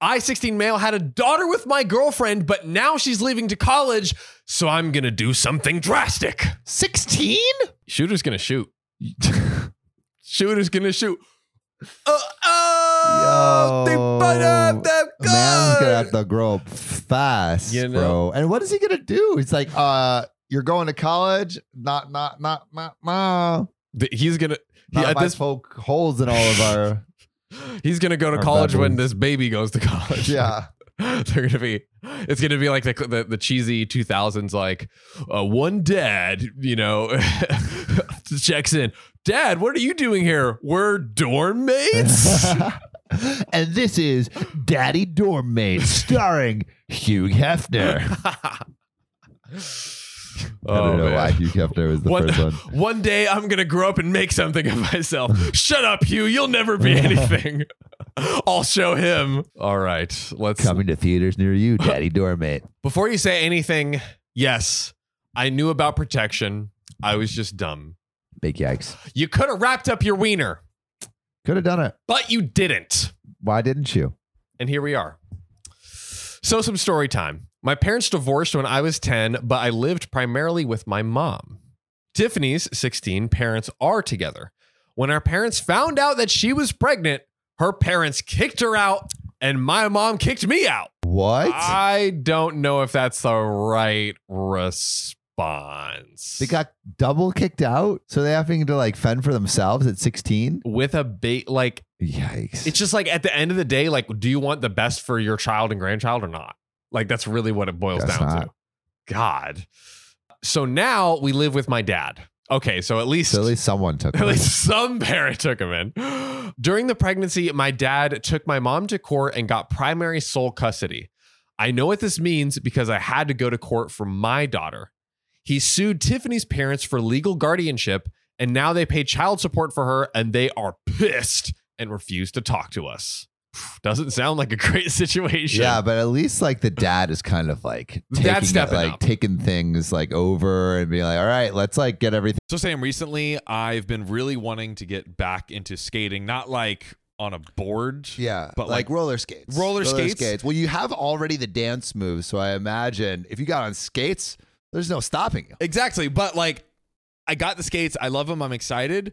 I, 16 male, had a daughter with my girlfriend, but now she's leaving to college, so I'm gonna do something drastic. 16? Shooter's gonna shoot. Shooter's gonna shoot. Uh, oh, they bite up that A man's gonna have to grow up fast, You know? bro. And what is he gonna do? He's like, uh, you're going to college? Not, not, not, not, not. He's gonna he, Not at this poke holes in all of our. he's gonna go to Our college when this baby goes to college. yeah. They're gonna be. It's gonna be like the the, the cheesy two thousands, like uh, one dad, you know, checks in. Dad, what are you doing here? We're dorm mates. and this is Daddy Dorm Mate, starring Hugh Hefner. I don't oh, know Oh, man. why Hugh Hefner was the One, first one. one day I'm gonna grow up and make something of myself. Shut up, Hugh. You'll never be anything. I'll show him. All right, let's. Coming to theaters near you, Daddy Dorm Mate. Before you say anything, yes, I knew about protection. I was just dumb. Big yikes. You could have wrapped up your wiener, Could have done it. but you didn't. Why didn't you? And here we are. So, some story time. My parents divorced when I was 10, but I lived primarily with my mom. Tiffany's 16 parents are together. When our parents found out that she was pregnant, her parents kicked her out, and my mom kicked me out. What? I don't know if that's the right response. they got double kicked out, so they're having to like fend for themselves at 16. with a bait, like, Yikes. it's just like at the end of the day, like, do you want the best for your child and grandchild or not? Like, that's really what it boils Guess down not. to. God. So now we live with my dad. Okay, so at least, so at least someone took at least some parent took him in. During the pregnancy, my dad took my mom to court and got primary sole custody. I know what this means because I had to go to court for my daughter. He sued Tiffany's parents for legal guardianship, and now they pay child support for her, and they are pissed and refuse to talk to us. Doesn't sound like a great situation. Yeah, but at least like the dad is kind of like taking it, like up. taking things like over and being like, all right, let's like get everything. So Sam, recently I've been really wanting to get back into skating, not like on a board. Yeah, But, like, like, roller skates. roller skates? Well, you have already the dance moves, so I imagine if you got on skates, there's no stopping you. Exactly. But like I got the skates. I love them. I'm excited.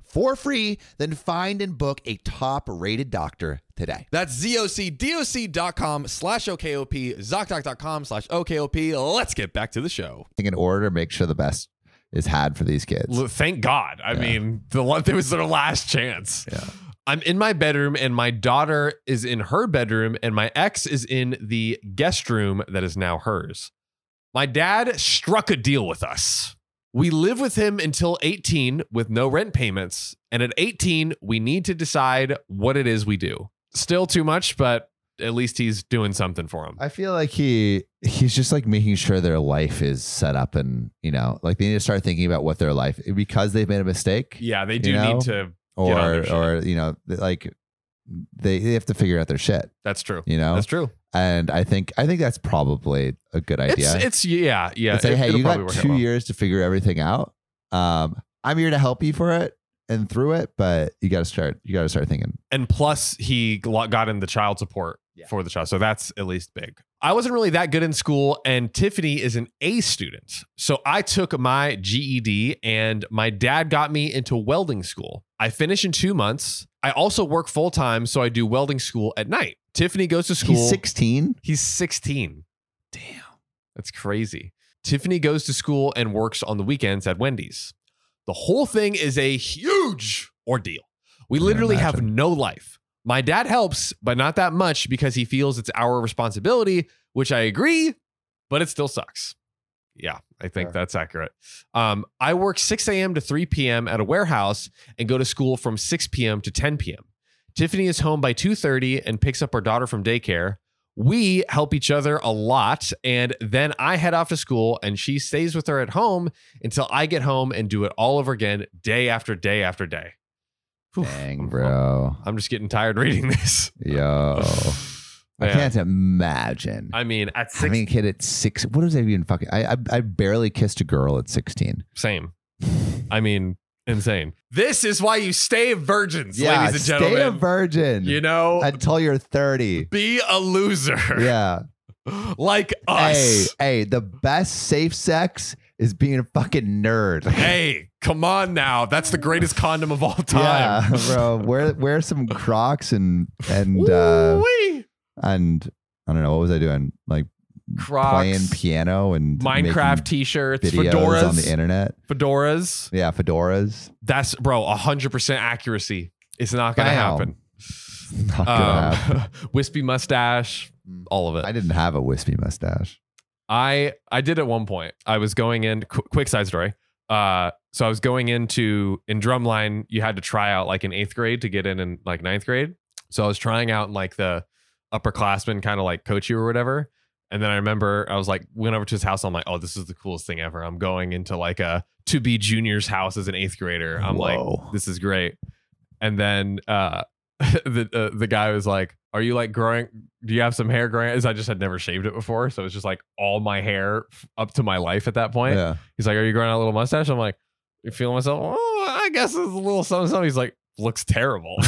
for free. Then find and book a top rated doctor today. That's zocdoc.com slash OKOP, ZocDoc.com slash OKOP. Let's get back to the show. Think in order to make sure the best is had for these kids. Thank God. I mean, the one it was their last chance. Yeah. I'm in my bedroom and my daughter is in her bedroom and my ex is in the guest room that is now hers. My dad struck a deal with us. We live with him until 18 with no rent payments. And at 18, we need to decide what it is we do. Still too much, but at least he's doing something for him. I feel like he he's just like making sure their life is set up and you know like they need to start thinking about what their life because they've made a mistake yeah, they do You know? need to. Or or you know like they, they have to figure out their shit That's true. you know That's true. And I think I think that's probably a good idea. It's, it's yeah, yeah. It's like, it- hey, you got work out two well. years to figure everything out. Um, I'm here to help you for it and through it, but you got to start. You got to start thinking. and plus he glo- got in the child support Yeah. for the child so that's at least big I wasn't really that good in school, and Tiffany is an A student. So I took my GED, and my dad got me into welding school. I finish in two months. I also work full time, so I do welding school at night. Tiffany goes to school. He's 16. He's 16. Damn. That's crazy. Tiffany goes to school and works on the weekends at Wendy's. The whole thing is a huge ordeal. We literally have no life. My dad helps, but not that much because he feels it's our responsibility, which I agree, but it still sucks. Yeah, I think Sure. that's accurate. Um, I work 6 a.m. to 3 p.m. at a warehouse and go to school from 6 p.m. to 10 p.m. Tiffany is home by 2:30 and picks up her daughter from daycare. We help each other a lot, and then I head off to school, and she stays with her at home until I get home and do it all over again, day after day after day. Dang, bro. I'm just getting tired reading this. Yo. I Man. can't imagine. I mean, at six, Having a kid at six. What does that even fucking? I, I I barely kissed a girl at sixteen. same. I mean, insane. This is why you stay virgins, yeah, ladies and gentlemen. stay gentlemen. a virgin. you know, until you're thirty. be a loser. Yeah. like Hey, us. hey, the best safe sex is being a fucking nerd. Hey, come on now. That's the greatest condom of all time. Yeah, bro. Wear wear some Crocs and and uh and I don't know what was I doing? Like Crocs, playing piano and Minecraft t-shirts, fedoras, on the internet. fedoras. Yeah, fedoras. That's bro, hundred percent accuracy. It's not gonna Bam. happen. Not gonna happen. Um, wispy mustache, all of it. I didn't have a wispy mustache. I I did at one point. I was going in. Qu- quick side story. Uh, so I was going into in drumline. You had to try out like in eighth grade to get in in like ninth grade. So I was trying out in like the upperclassmen kind of like coach you or whatever. And then I remember I was like went over to his house. I'm like, oh, this is the coolest thing ever. I'm going into like a to be junior's house as an eighth grader. I'm like, this is great. And then uh, the uh, the guy was like, "Are you like growing? Do you have some hair growing?" I just had never shaved it before, so it's just like all my hair f- up to my life at that point. Yeah. He's like, "Are you growing out a little mustache?" I'm like, "You feeling myself?" Oh, I guess it's a little something. something. He's like, "Looks terrible."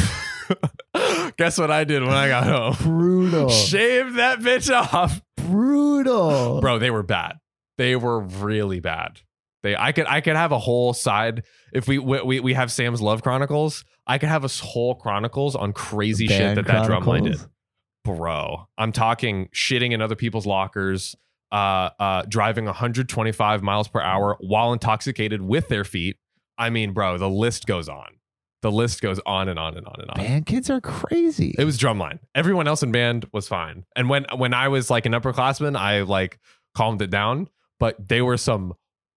Guess what I did when I got home? Brutal. Shaved that bitch off, Brutal. bro. They were bad. They were really bad. They, I could, I could have a whole side if we, we, we have Sam's Love Chronicles. I could have a whole chronicles on crazy shit that that drumline did bro i'm talking shitting in other people's lockers uh uh driving 125 miles per hour while intoxicated with their feet. I mean bro the list goes on. The list goes on and on and on and on. Band kids are crazy. it was drumline. Everyone else in band was fine. And when when i was like an upperclassman i like calmed it down but they were some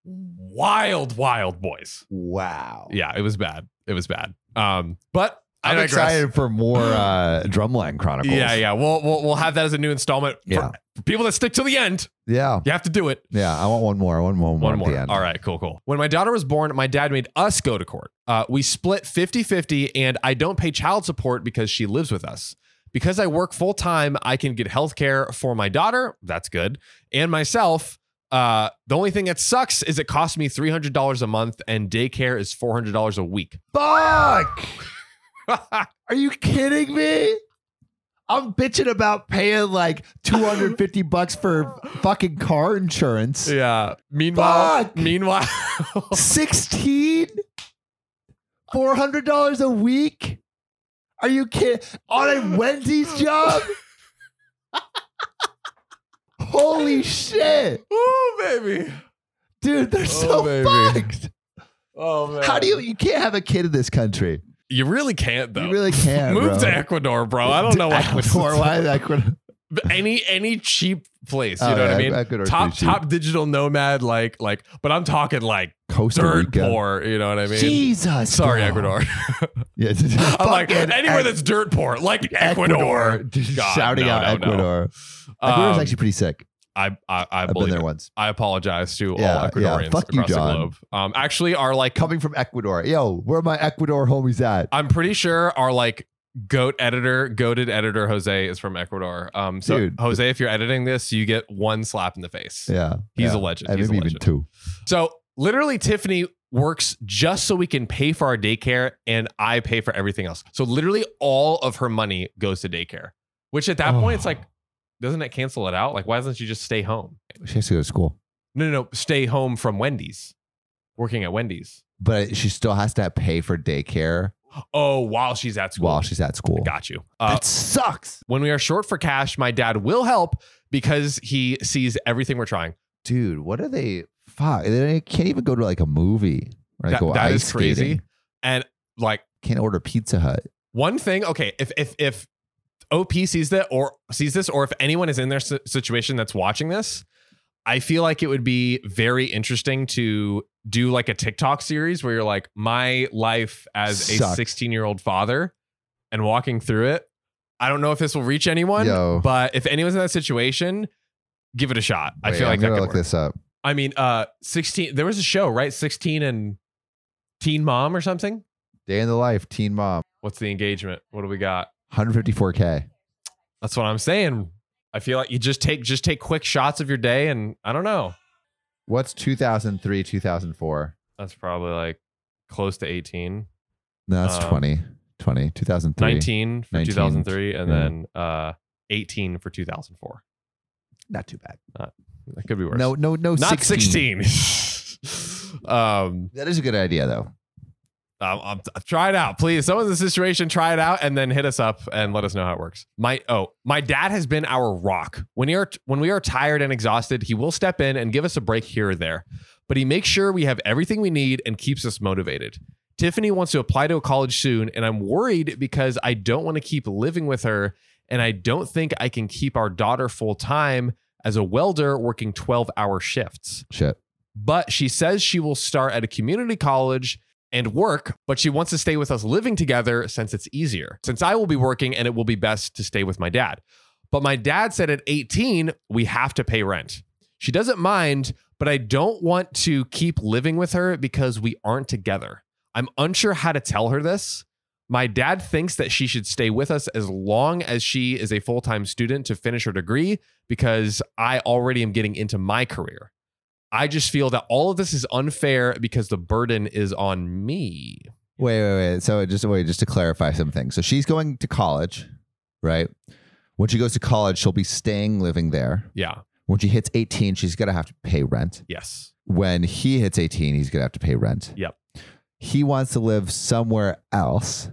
wild wild boys wow. yeah it was bad it was bad um but I'm excited for more uh, Drumline Chronicles. Yeah, yeah. We'll, we'll we'll have that as a new installment. For, Yeah. for people that stick to the end, Yeah. you have to do it. Yeah. I want one more. I want one more. One at more. The end. All right, cool, cool. When my daughter was born, my dad made us go to court. Uh, we split 50 50, and I don't pay child support because she lives with us. Because I work full time, I can get health care for my daughter. That's good. And myself. Uh, the only thing that sucks is it costs me $300 a month, and daycare is $400 a week. Fuck. Are you kidding me? I'm bitching about paying like 250 bucks for fucking car insurance. yeah. Meanwhile, Fuck. meanwhile, 16? $400 a week? Are you kidding? On a Wendy's job? Holy shit. Ooh, baby. Dude, they're Oh, so baby. fucked. Oh man. How do you you can't have a kid in this country? You really can't though. You really can't. Move bro. to Ecuador, bro. I don't know to Ecuador. Why. Ecuador? But any any cheap place, you Oh, know what I mean? Ecuador's top pretty cheap. top digital nomad, like like, but I'm talking like Costa dirt Rica. poor. You know what I mean? Jesus. Sorry, bro. Ecuador. Yeah, I'm like anywhere that's dirt poor, like Ecuador. Just God, shouting no, out no, no. Ecuador. Ecuador's Um, actually pretty sick. I I, I I've been there it. once. I apologize to Yeah, all yeah. Ecuadorians Fuck you, across the globe. Um, actually, are like Coming from Ecuador. Yo, where are my Ecuador homies at? I'm pretty sure are like goat editor, goaded editor Jose is from Ecuador. Um, so Dude. Jose, if you're editing this, you get one slap in the face. Yeah. He's yeah. a legend. And He's a maybe even legend. two. So literally, Tiffany works just so we can pay for our daycare, and I pay for everything else. So literally, all of her money goes to daycare. Which at that point, it's Oh. like, doesn't it cancel it out? Like, why doesn't she just stay home? She has to go to school, No, no, no. Stay home from Wendy's, working at Wendy's. but she still has to pay for daycare Oh, while she's at school. while she's at school. Got you. Uh, that sucks, when we are short for cash, my dad will help because he sees everything we're trying. dude. What are they? Fuck, they can't even go to like a movie. Or like That- go that ice is crazy. skating. And like Can't order Pizza Hut. one thing, okay, if if if OP sees that or sees this, or if anyone is in their situation that's watching this, I feel like it would be very interesting to do like a TikTok series where you're like, my life as a 16 year old father and walking through it. I don't know if this will reach anyone, Yo. but if anyone's in that situation, give it a shot. I feel like I'm that could look work. this up. I mean, uh, 16, there was a show, right? 16 and Teen Mom or something. Day in the life, teen mom, What's the engagement? What do we got? 154k. That's what I'm saying. I feel like you just take just take quick shots of your day, and I don't know. What's 2003, 2004? That's probably like close to 18, No, that's Um, 20. 20, 2003. 19 for 19, 2003, and yeah. then uh 18 for 2004. Not too bad. That could be worse. No, no, no. not 16. 16. um, That is a good idea, though. Um, um, try it out, please. Someone's in the situation, try it out, and then hit us up and let us know how it works. My oh, my dad has been our rock. When we are when we are tired and exhausted, he will step in and give us a break here or there. But he makes sure we have everything we need and keeps us motivated. Tiffany wants to apply to a college soon, and I'm worried because I don't want to keep living with her, and I don't think I can keep our daughter full time as a welder working 12 hour shifts Shit. but she says she will start at a community college and work, but she wants to stay with us living together since it's easier. Since I will be working and it will be best to stay with my dad. But my dad said at 18, we have to pay rent. She doesn't mind, but I don't want to keep living with her because we aren't together. I'm unsure how to tell her this. My dad thinks that she should stay with us as long as she is a full time student to finish her degree because I already am getting into my career. I just feel that all of this is unfair because the burden is on me. Wait, wait, wait. So just wait, just to clarify something. So she's going to college, right? When she goes to college, she'll be staying living there. Yeah. When she hits 18, she's gonna have to pay rent. Yes. When he hits 18, he's gonna have to pay rent. Yep. He wants to live somewhere else.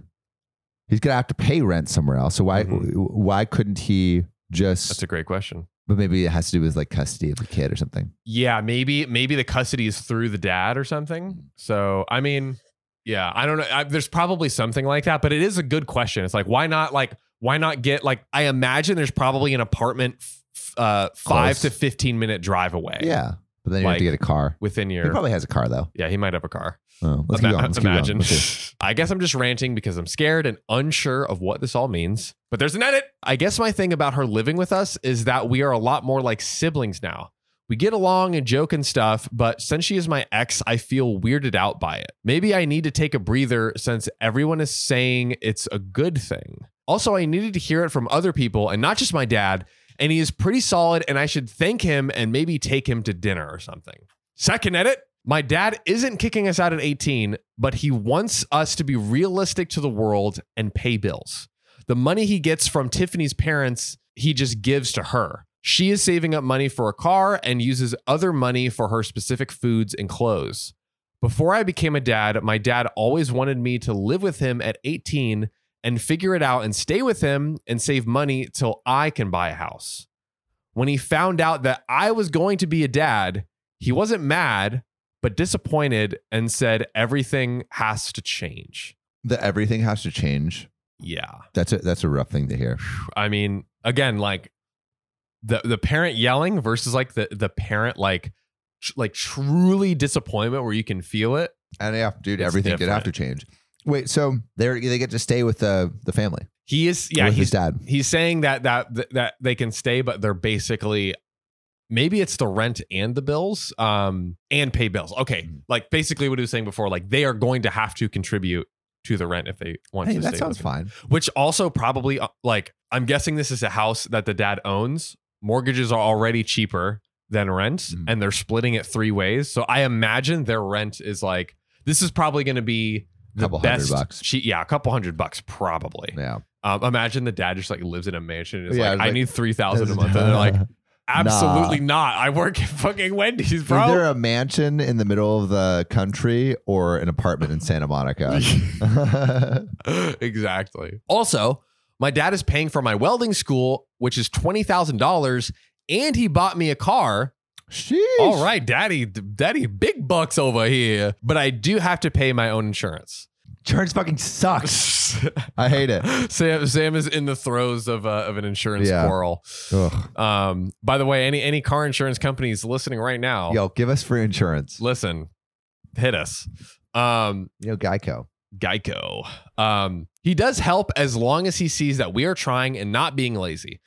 He's gonna have to pay rent somewhere else. So why Mhm. why couldn't he just That's a great question. But maybe it has to do with like custody of the kid or something. Yeah, maybe maybe the custody is through the dad or something. So, I mean, yeah, I don't know. I, there's probably something like that, but it is a good question. It's like why not like why not get like I imagine there's probably an apartment f- uh 5 Close. to 15 minute drive away. Yeah. But then you have to get a car. Within your. He probably has a car though. Yeah, he might have a car. Oh, let's Ima-. Let's imagine. Let's. I guess I'm just ranting because I'm scared and unsure of what this all means. But there's an edit. I guess my thing about her living with us is that we are a lot more like siblings now. We get along and joke and stuff, but since she is my ex, I feel weirded out by it. Maybe I need to take a breather since everyone is saying it's a good thing. Also, I needed to hear it from other people and not just my dad, and he is pretty solid, and I should thank him and maybe take him to dinner or something. Second edit. My dad isn't kicking us out at 18, but he wants us to be realistic to the world and pay bills. The money he gets from Tiffany's parents, he just gives to her. She is saving up money for a car and uses other money for her specific foods and clothes. Before I became a dad, my dad always wanted me to live with him at 18 and figure it out and stay with him and save money till I can buy a house. When he found out that I was going to be a dad, he wasn't mad, but disappointed and said everything has to change. The everything has to change. Yeah. That's a that's a rough thing to hear. I mean, again, like the the parent yelling versus like the the parent like tr- like truly disappointment where you can feel it. And yeah, dude, It's everything did have to change. Wait, so they they get to stay with the the family. He is yeah, with he's his dad. he's saying that that that they can stay but they're basically maybe it's the rent and the bills um and pay bills. Okay. Mhm. Like basically what he was saying before like they are going to have to contribute to the rent if they want Hey, to that stay sounds him. fine. which also probably uh, like I'm guessing this is a house that the dad owns. Mortgages are already cheaper than rent, Mhm. and they're splitting it three ways. So I imagine their rent is like this is probably going to be the Couple hundred best. bucks. che- yeah, a couple hundred bucks probably. Yeah. Um, imagine the dad just like lives in a mansion. And is Yeah, like, I like- need three thousand a month, and they're like, absolutely not. I work at fucking Wendy's, bro. Is there a mansion in the middle of the country or an apartment in Santa Monica? exactly. Also, my dad is paying for my welding school, which is twenty thousand dollars, and he bought me a car. Sheesh. All right, daddy, daddy, big bucks over here. But I do have to pay my own insurance. Insurance fucking sucks. I hate it. Sam, Sam is in the throes of uh, of an insurance Yeah. quarrel. Ugh. Um, by the way, any any car insurance companies listening right now, Yo, give us free insurance. listen, hit us. Um, You know, Geico. Geico. Um, he does help as long as he sees that we are trying and not being lazy.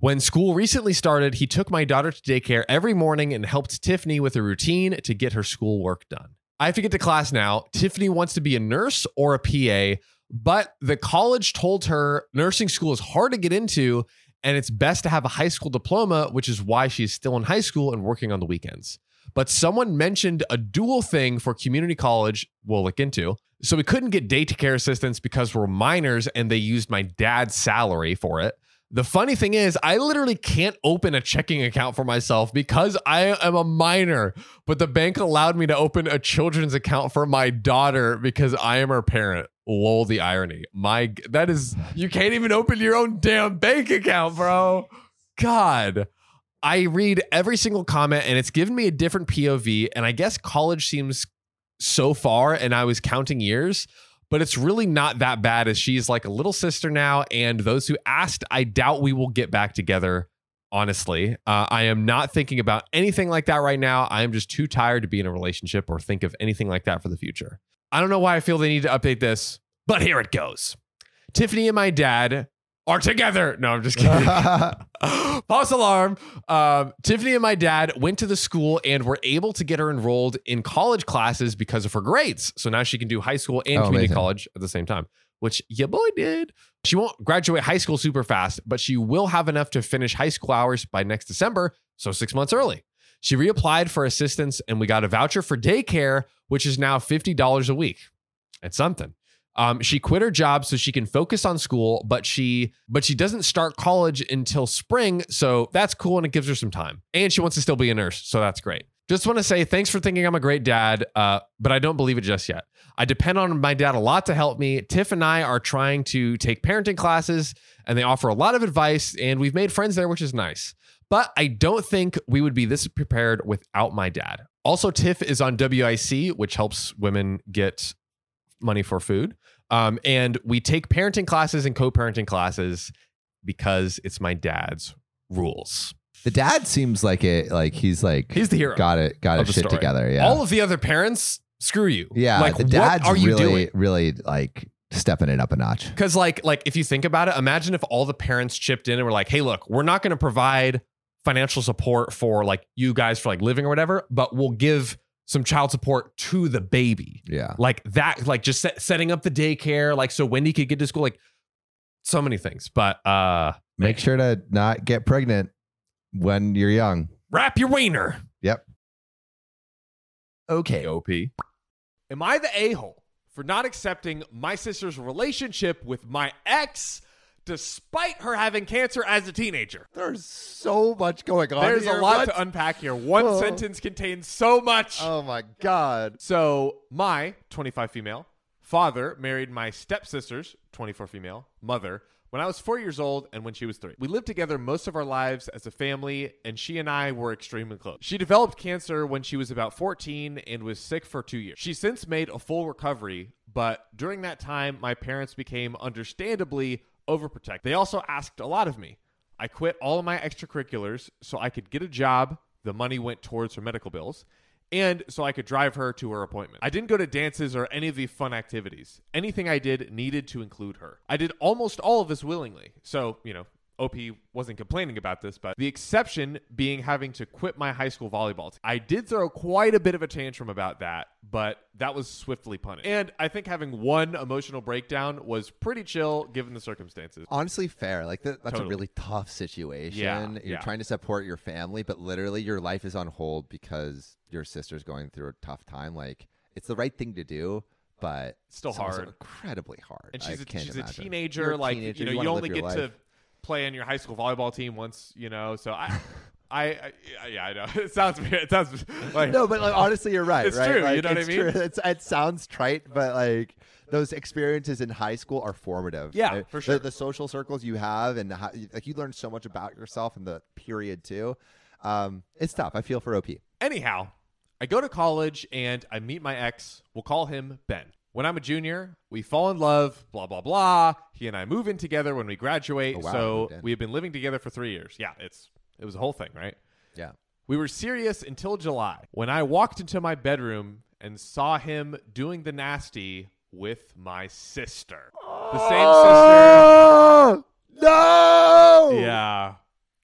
When school recently started, he took my daughter to daycare every morning and helped Tiffany with a routine to get her schoolwork done. I have to get to class now. Tiffany wants to be a nurse or a PA, but the college told her nursing school is hard to get into and it's best to have a high school diploma, which is why she's still in high school and working on the weekends. But someone mentioned a dual thing for community college we'll look into. So we couldn't get daycare assistance because we're minors and they used my dad's salary for it. The funny thing is, I literally can't open a checking account for myself because I am a minor, but the bank allowed me to open a children's account for my daughter because I am her parent. Lol, the irony. My, that is, you can't even open your own damn bank account, bro. God. I read every single comment and it's given me a different POV. And I guess college seems so far, and I was counting years, but it's really not that bad as she's like a little sister now. And those who asked, I doubt we will get back together. Honestly, uh, I am not thinking about anything like that right now. I am just too tired to be in a relationship or think of anything like that for the future. I don't know why I feel they need to update this, but here it goes. Tiffany and my dad are together. No, I'm just kidding. False alarm. Um, Tiffany and my dad went to the school and were able to get her enrolled in college classes because of her grades. So now she can do high school and Oh, community amazing. college at the same time, which your boy did. She won't graduate high school super fast, but she will have enough to finish high school hours by next December, so six months early. She reapplied for assistance and we got a voucher for daycare, which is now $50 a week. It's something. Um, she quit her job so she can focus on school, but she but she doesn't start college until spring, so that's cool and it gives her some time. And she wants to still be a nurse, so that's great. Just want to say thanks for thinking I'm a great dad, uh, but I don't believe it just yet. I depend on my dad a lot to help me. Tiff and I are trying to take parenting classes, and they offer a lot of advice, and we've made friends there, which is nice. But I don't think we would be this prepared without my dad. Also, Tiff is on WIC, which helps women get money for food. Um, and we take parenting classes and co-parenting classes because it's my dad's rules. the dad seems like it. Like he's like He's the hero. got it. Got his shit story. together. Yeah. All of the other parents, screw you. yeah. Like, the what dad's are you really, doing? really like stepping it up a notch. Because like like if you think about it, imagine if all the parents chipped in and were like, "Hey, look, we're not going to provide financial support for like you guys for like living or whatever, but we'll give some child support to the baby." Yeah. Like that, like just set, setting up the daycare, like so Wendy could get to school, like so many things. But uh Make sure to not get pregnant when you're young. wrap your wiener. Yep. Okay. OP. Am I the a hole for not accepting my sister's relationship with my ex, despite her having cancer as a teenager? There's so much going on. There's a lot What? to unpack here. One Oh. sentence contains so much. Oh my god. So, my 25 female father married my stepsister's 24 female mother when I was four years old and when she was three. We lived together most of our lives as a family, and she and I were extremely close. She developed cancer when she was about 14 and was sick for two years. She since made a full recovery, but during that time, my parents became understandably overprotective. They also asked a lot of me. I quit all of my extracurriculars so I could get a job. The money went towards her medical bills and so I could drive her to her appointment. I didn't go to dances or any of the fun activities. Anything I did needed to include her. I did almost all of this willingly. So, you know, OP wasn't complaining about this, but the exception being having to quit my high school volleyball team. I did throw quite a bit of a tantrum about that, but that was swiftly punished. And I think having one emotional breakdown was pretty chill given the circumstances. honestly fair. Like that, that's Totally. a really tough situation. Yeah, You're yeah. trying to support your family, but literally your life is on hold because your sister's going through a tough time. Like it's the right thing to do, but Still hard. incredibly hard. and she's a, she's a teenager. A like teenager, you know, you you, only get your to life. Play on your high school volleyball team once. You know, so I, I, I yeah, I know it sounds weird. It sounds like no, but like honestly, you're right. It's right? true, you know what I mean? true. It's, it sounds trite, but like those experiences in high school are formative. Yeah, right? for The- sure. The, social circles you have, and how, like you learn so much about yourself in the period too. Um, it's tough. I feel for OP. Anyhow, I go to college and I meet my ex. We'll call him Ben. When I'm a junior, we fall in love, blah, blah, blah. He and I move in together when we graduate. Oh, wow, so we have been living together for three years. Yeah, it's it was a whole thing, right? Yeah. We were serious until July when I walked into my bedroom and saw him doing the nasty with my sister. The same Oh no! Yeah.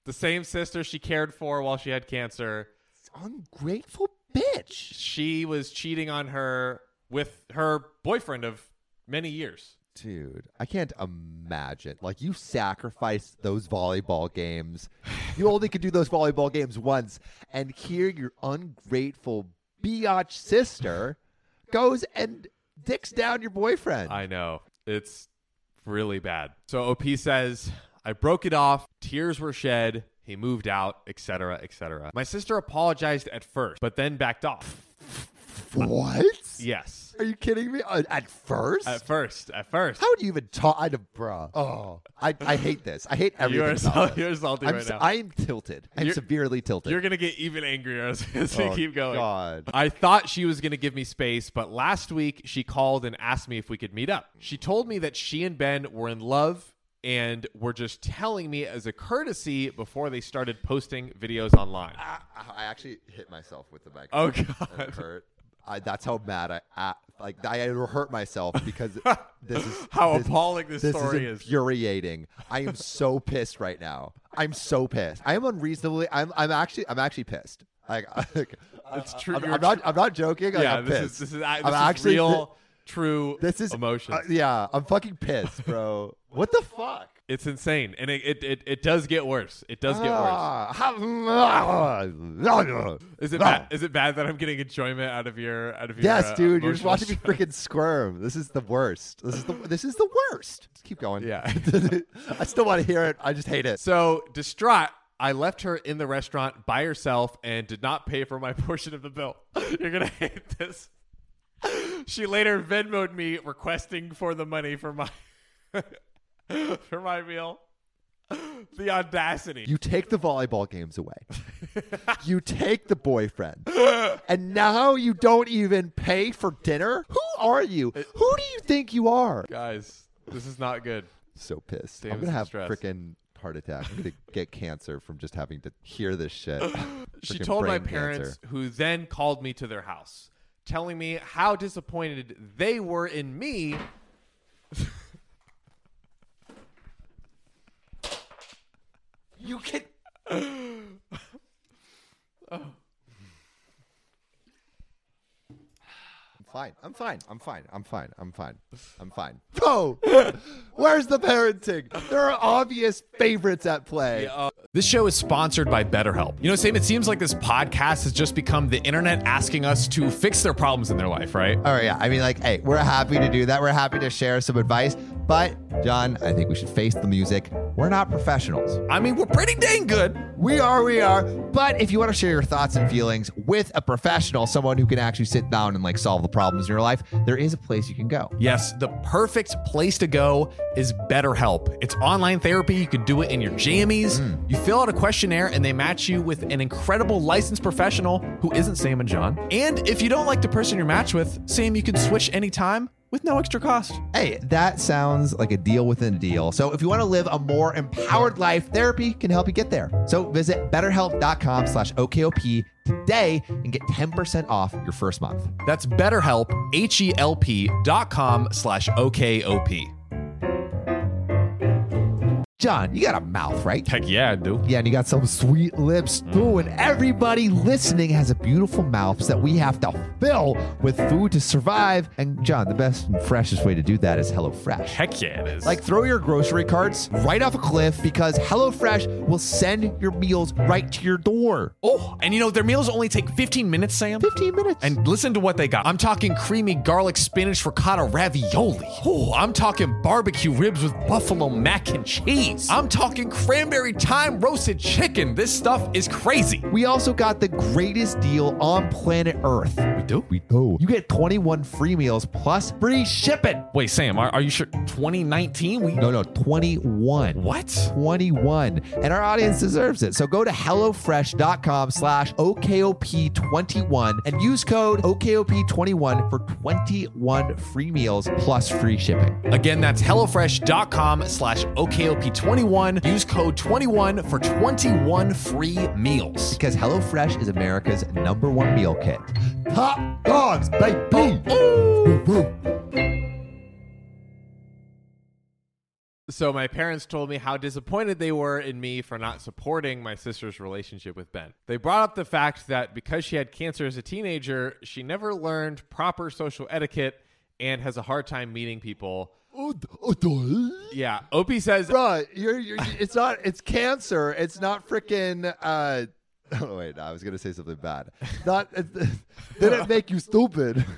The same sister she cared for while she had cancer. ungrateful bitch. She was cheating on her with her boyfriend of many years. Dude, I can't imagine. Like you sacrificed those volleyball games. You only could do those volleyball games once, and here your ungrateful biatch sister goes and dicks down your boyfriend. I know. It's really bad. So OP says, I broke it off, tears were shed, he moved out, etc., etc. My sister apologized at first, but then backed off. what? Yes. Are you kidding me? Uh, At first? At first, at first. How would you even talk? I'd have, bruh. Oh, I, I hate this. I hate everything. You're, about sal- you're salty I'm, right now. I'm tilted. I'm You're- severely tilted. You're gonna get even angrier as, as we Oh, keep going. God. I thought she was gonna give me space, but last week she called and asked me if we could meet up. She told me that she and Ben were in love and were just telling me as a courtesy before they started posting videos online. I, I actually hit myself with the mic. Oh God. It hurt. I, that's how mad I, I like. I hurt myself because this is How this, appalling this, this story is is. infuriating. I am so pissed right now. I'm so pissed. I am unreasonably. I'm. I'm actually. I'm actually pissed. Like, like It's true. I'm, I'm not. I'm not joking. Like, yeah, I'm this pissed. is this is, this I'm is actually real, true This is emotion. uh, yeah, I'm fucking pissed, bro. what the fuck? It's insane, and it, it, it, it does get worse. It does get worse. Ah, Is it bad? Is it bad that I'm getting enjoyment out of your out of your? Yes, uh, dude, you're just watching me freaking squirm. This is the worst. This is the this is the worst. Just keep going. Yeah. I still want to hear it. I just hate it. So distraught, I left her in the restaurant by herself and did not pay for my portion of the bill. You're gonna hate this. She later Venmoed me requesting for the money for my for my meal. The audacity. You take the volleyball games away. you take the boyfriend. and now you don't even pay for dinner? Who are you? Who do you think you are? Guys, this is not good. So pissed. I'm going to have stress. freaking heart attack. I'm going to get cancer from just having to hear this shit. She told my parents, cancer. who then called me to their house, telling me how disappointed they were in me. You can I'm fine. I'm fine. I'm fine. I'm fine. I'm fine. I'm fine. No. Where's the parenting? There are obvious favorites at play. Uh, this show is sponsored by BetterHelp. You know, Sam, it seems like this podcast has just become the internet asking us to fix their problems in their life, right? Oh, yeah. I mean, like, hey, we're happy to do that. We're happy to share some advice. But, John, I think we should face the music. We're not professionals. I mean, we're pretty dang good. We are, we are. But if you want to share your thoughts and feelings with a professional, someone who can actually sit down and like solve the problems in your life, there is a place you can go. Yes, the perfect place to go is BetterHelp. It's online therapy. You can do it in your jammies. Mm. You fill out a questionnaire and they match you with an incredible licensed professional who isn't Sam and John. And if you don't like the person you're matched with, Sam, you can switch anytime with no extra cost. Hey, that sounds like a deal within a deal. So if you want to live a more empowered life, therapy can help you get there. So visit betterhelp.com slash OKOP today and get 10% off your first month. That's BetterHelp, H-E-L-P dot com slash OKOP. John, you got a mouth, right? Heck yeah, I do. Yeah, and you got some sweet lips too. Mm. And everybody listening has a beautiful mouth that we have to fill with food to survive. And John, the best and freshest way to do that is HelloFresh. Heck yeah, it is. Like throw your grocery carts right off a cliff because HelloFresh will send your meals right to your door. oh, and you know their meals only take 15 minutes, Sam. 15 minutes. And listen to what they got. I'm talking creamy garlic spinach ricotta ravioli. Oh, I'm talking barbecue ribs with buffalo mac and cheese. I'm talking cranberry thyme roasted chicken. This stuff is crazy. we also got the greatest deal on planet Earth. We do? We do. You get 21 free meals plus free shipping. Wait, Sam, are, are you sure? 2019? We No, no, 21. what? 21 and our audience deserves it so go to hellofresh.com slash okop21 and use code okop21 for 21 free meals plus free shipping Again, that's HelloFresh.com slash OKOP21. Use code 21 for 21 free meals. because hellofresh is america's number one meal kit top dogs baby So my parents told me how disappointed they were in me for not supporting my sister's relationship with Ben. They brought up the fact that because she had cancer as a teenager, she never learned proper social etiquette and has a hard time meeting people. Yeah, Opie says you're, you're it's not it's cancer. It's not freaking uh Oh wait, I was gonna say something bad. Not it, didn't make you stupid.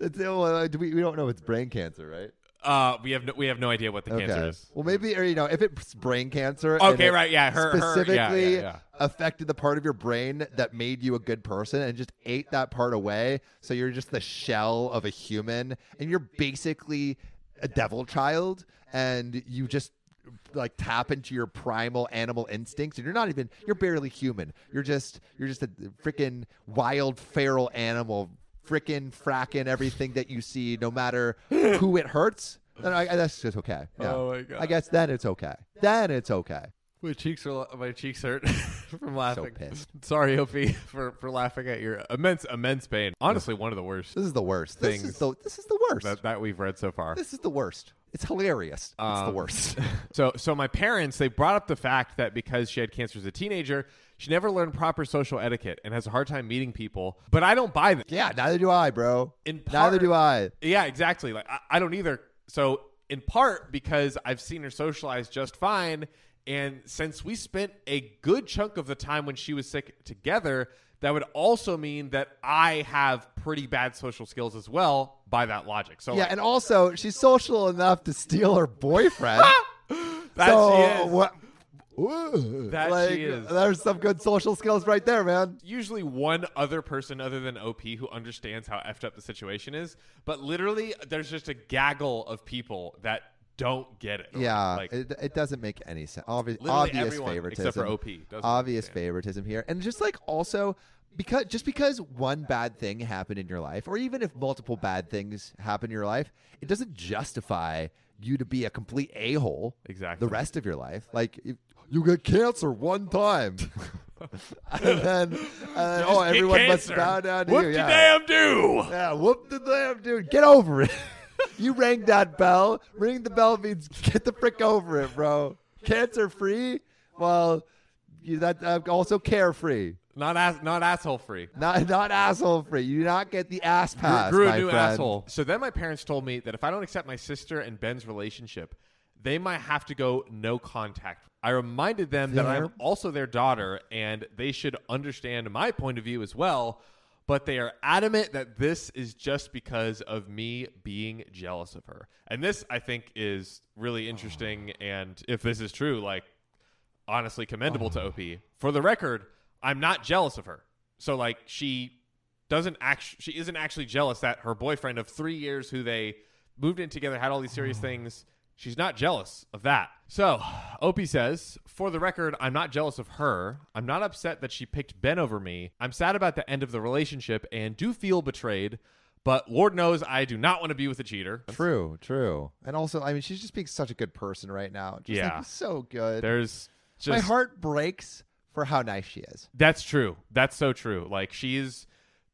It's, well, we, we don't know it's brain cancer, right? uh, we have no, we have no idea what the cancer is. Well, maybe or you know, if it's brain cancer. Okay, right, yeah, her- her- yeah, specifically yeah, yeah. affected the part of your brain that made you a good person and just ate that part away. So you're just the shell of a human, and you're basically a devil child, and you just like tap into your primal animal instincts and you're not even you're barely human. You're just you're just a freaking wild feral animal freaking fracking everything that you see no matter who it hurts. Then I, that's just okay. Yeah. Oh my God. i guess then it's okay. Then it's okay My cheeks are my cheeks hurt from laughing. So pissed. Sorry, Opie, for, for laughing at your immense immense pain. Honestly, one of the worst this is the worst this Things is the, this is the worst that, that we've read so far. this is the worst it's hilarious it's the Um, worst So, so my parents they brought up the fact that because she had cancer as a teenager, she never learned proper social etiquette and has a hard time meeting people. But I don't buy that. yeah neither do i bro In neither do i Yeah, exactly. Like I, I don't either. So, in part because I've seen her socialize just fine, and since we spent a good chunk of the time when she was sick together, that would also mean that I have pretty bad social skills as well. By that logic, so yeah like, and also she's social enough to steal her boyfriend that so she is. what That like, she is. There's some good social skills right there, man. usually one other person other than OP who understands how effed up the situation is, but literally there's just a gaggle of people that don't get it. Yeah, like it, it doesn't make any sense. Obvi- obvious everyone, favoritism, except for OP, Obvious understand. favoritism here, and just like also because just because one bad thing happened in your life, or even if multiple bad things happen in your life, it doesn't justify you to be a complete a hole. Exactly. The rest of your life, like if you get cancer one time. and then, uh, then oh, everyone must bow down to Whoop you. de Yeah. damn do. Yeah, whoop the damn dude. Get over it. you rang that bell. Ring the bell means get the frick over it, bro. Cancer free. Well, you that uh, also carefree. Not ass, not asshole free. Not not asshole free. You do not get the ass pass, Grew my a new friend. asshole. So then my parents told me that if I don't accept my sister and Ben's relationship, they might have to go no contact. I reminded them that I'm also their daughter and they should understand my point of view as well. But they are adamant that this is just because of me being jealous of her. And this, I think, is really interesting. Oh. And if this is true, like, honestly commendable to oh. OP. For the record, I'm not jealous of her. So like she doesn't act she isn't actually jealous that her boyfriend of 3 years who they moved in together had all these serious oh. things. She's not jealous of that. So, Opie says, for the record, I'm not jealous of her. I'm not upset that she picked Ben over me. I'm sad about the end of the relationship and do feel betrayed, but Lord knows I do not want to be with a cheater. True, true. And also, I mean, she's just being such a good person right now. Just Yeah. like, so good. There's just My heart breaks for how nice she is. That's true. That's so true. Like she's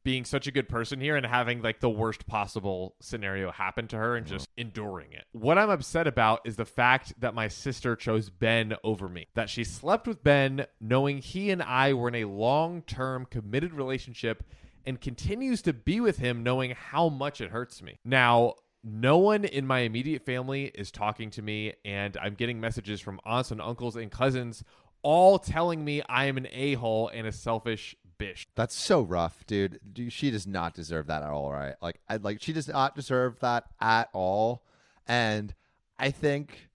being such a good person here and having like the worst possible scenario happen to her and mm-hmm. just enduring it. What I'm upset about is the fact that my sister chose Ben over me. That she slept with Ben knowing he and I were in a long-term committed relationship and continues to be with him knowing how much it hurts me. Now, no one in my immediate family is talking to me, and I'm getting messages from aunts and uncles and cousins all telling me I am an a hole and a selfish bitch. That's so rough, dude. Dude, She does not deserve that at all, right? Like, I like she does not deserve that at all. And I think,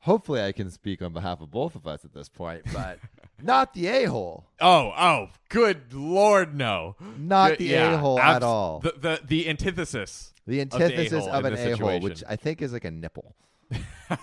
hopefully, I can speak on behalf of both of us at this point, but not the a hole, Oh, oh, good lord, no. not the yeah, a hole abs- at all. The, the, the antithesis. The the antithesis a-hole of an a hole, which. I think is like a nipple.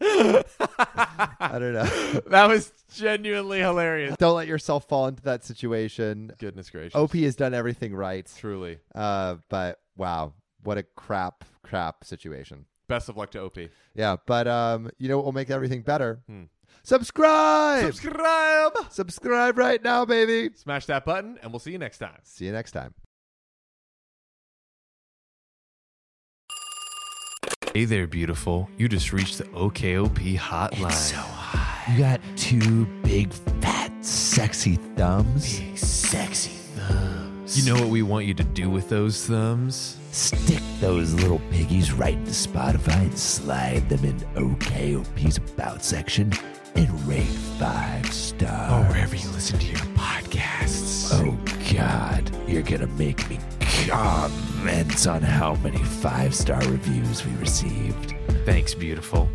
I don't know. that was genuinely hilarious. don't let yourself fall into that situation. Goodness gracious. OP has done everything right. Truly. Uh, but wow, what a crap, crap situation. Best of luck to OP. Yeah, but um, you know what will make everything better? Hmm. Subscribe! Subscribe. Subscribe right now, baby. Smash that button, and we'll see you next time. See you next time. Hey there, beautiful. You just reached the OKOP hotline. You got two big, fat, sexy thumbs. Big, sexy thumbs. You know what we want you to do with those thumbs? Stick those little piggies right into Spotify and slide them in OKOP's About section and rate five stars. Or wherever you listen to your podcasts. Oh God, you're gonna make me comment on how many five star reviews we received. Thanks, beautiful.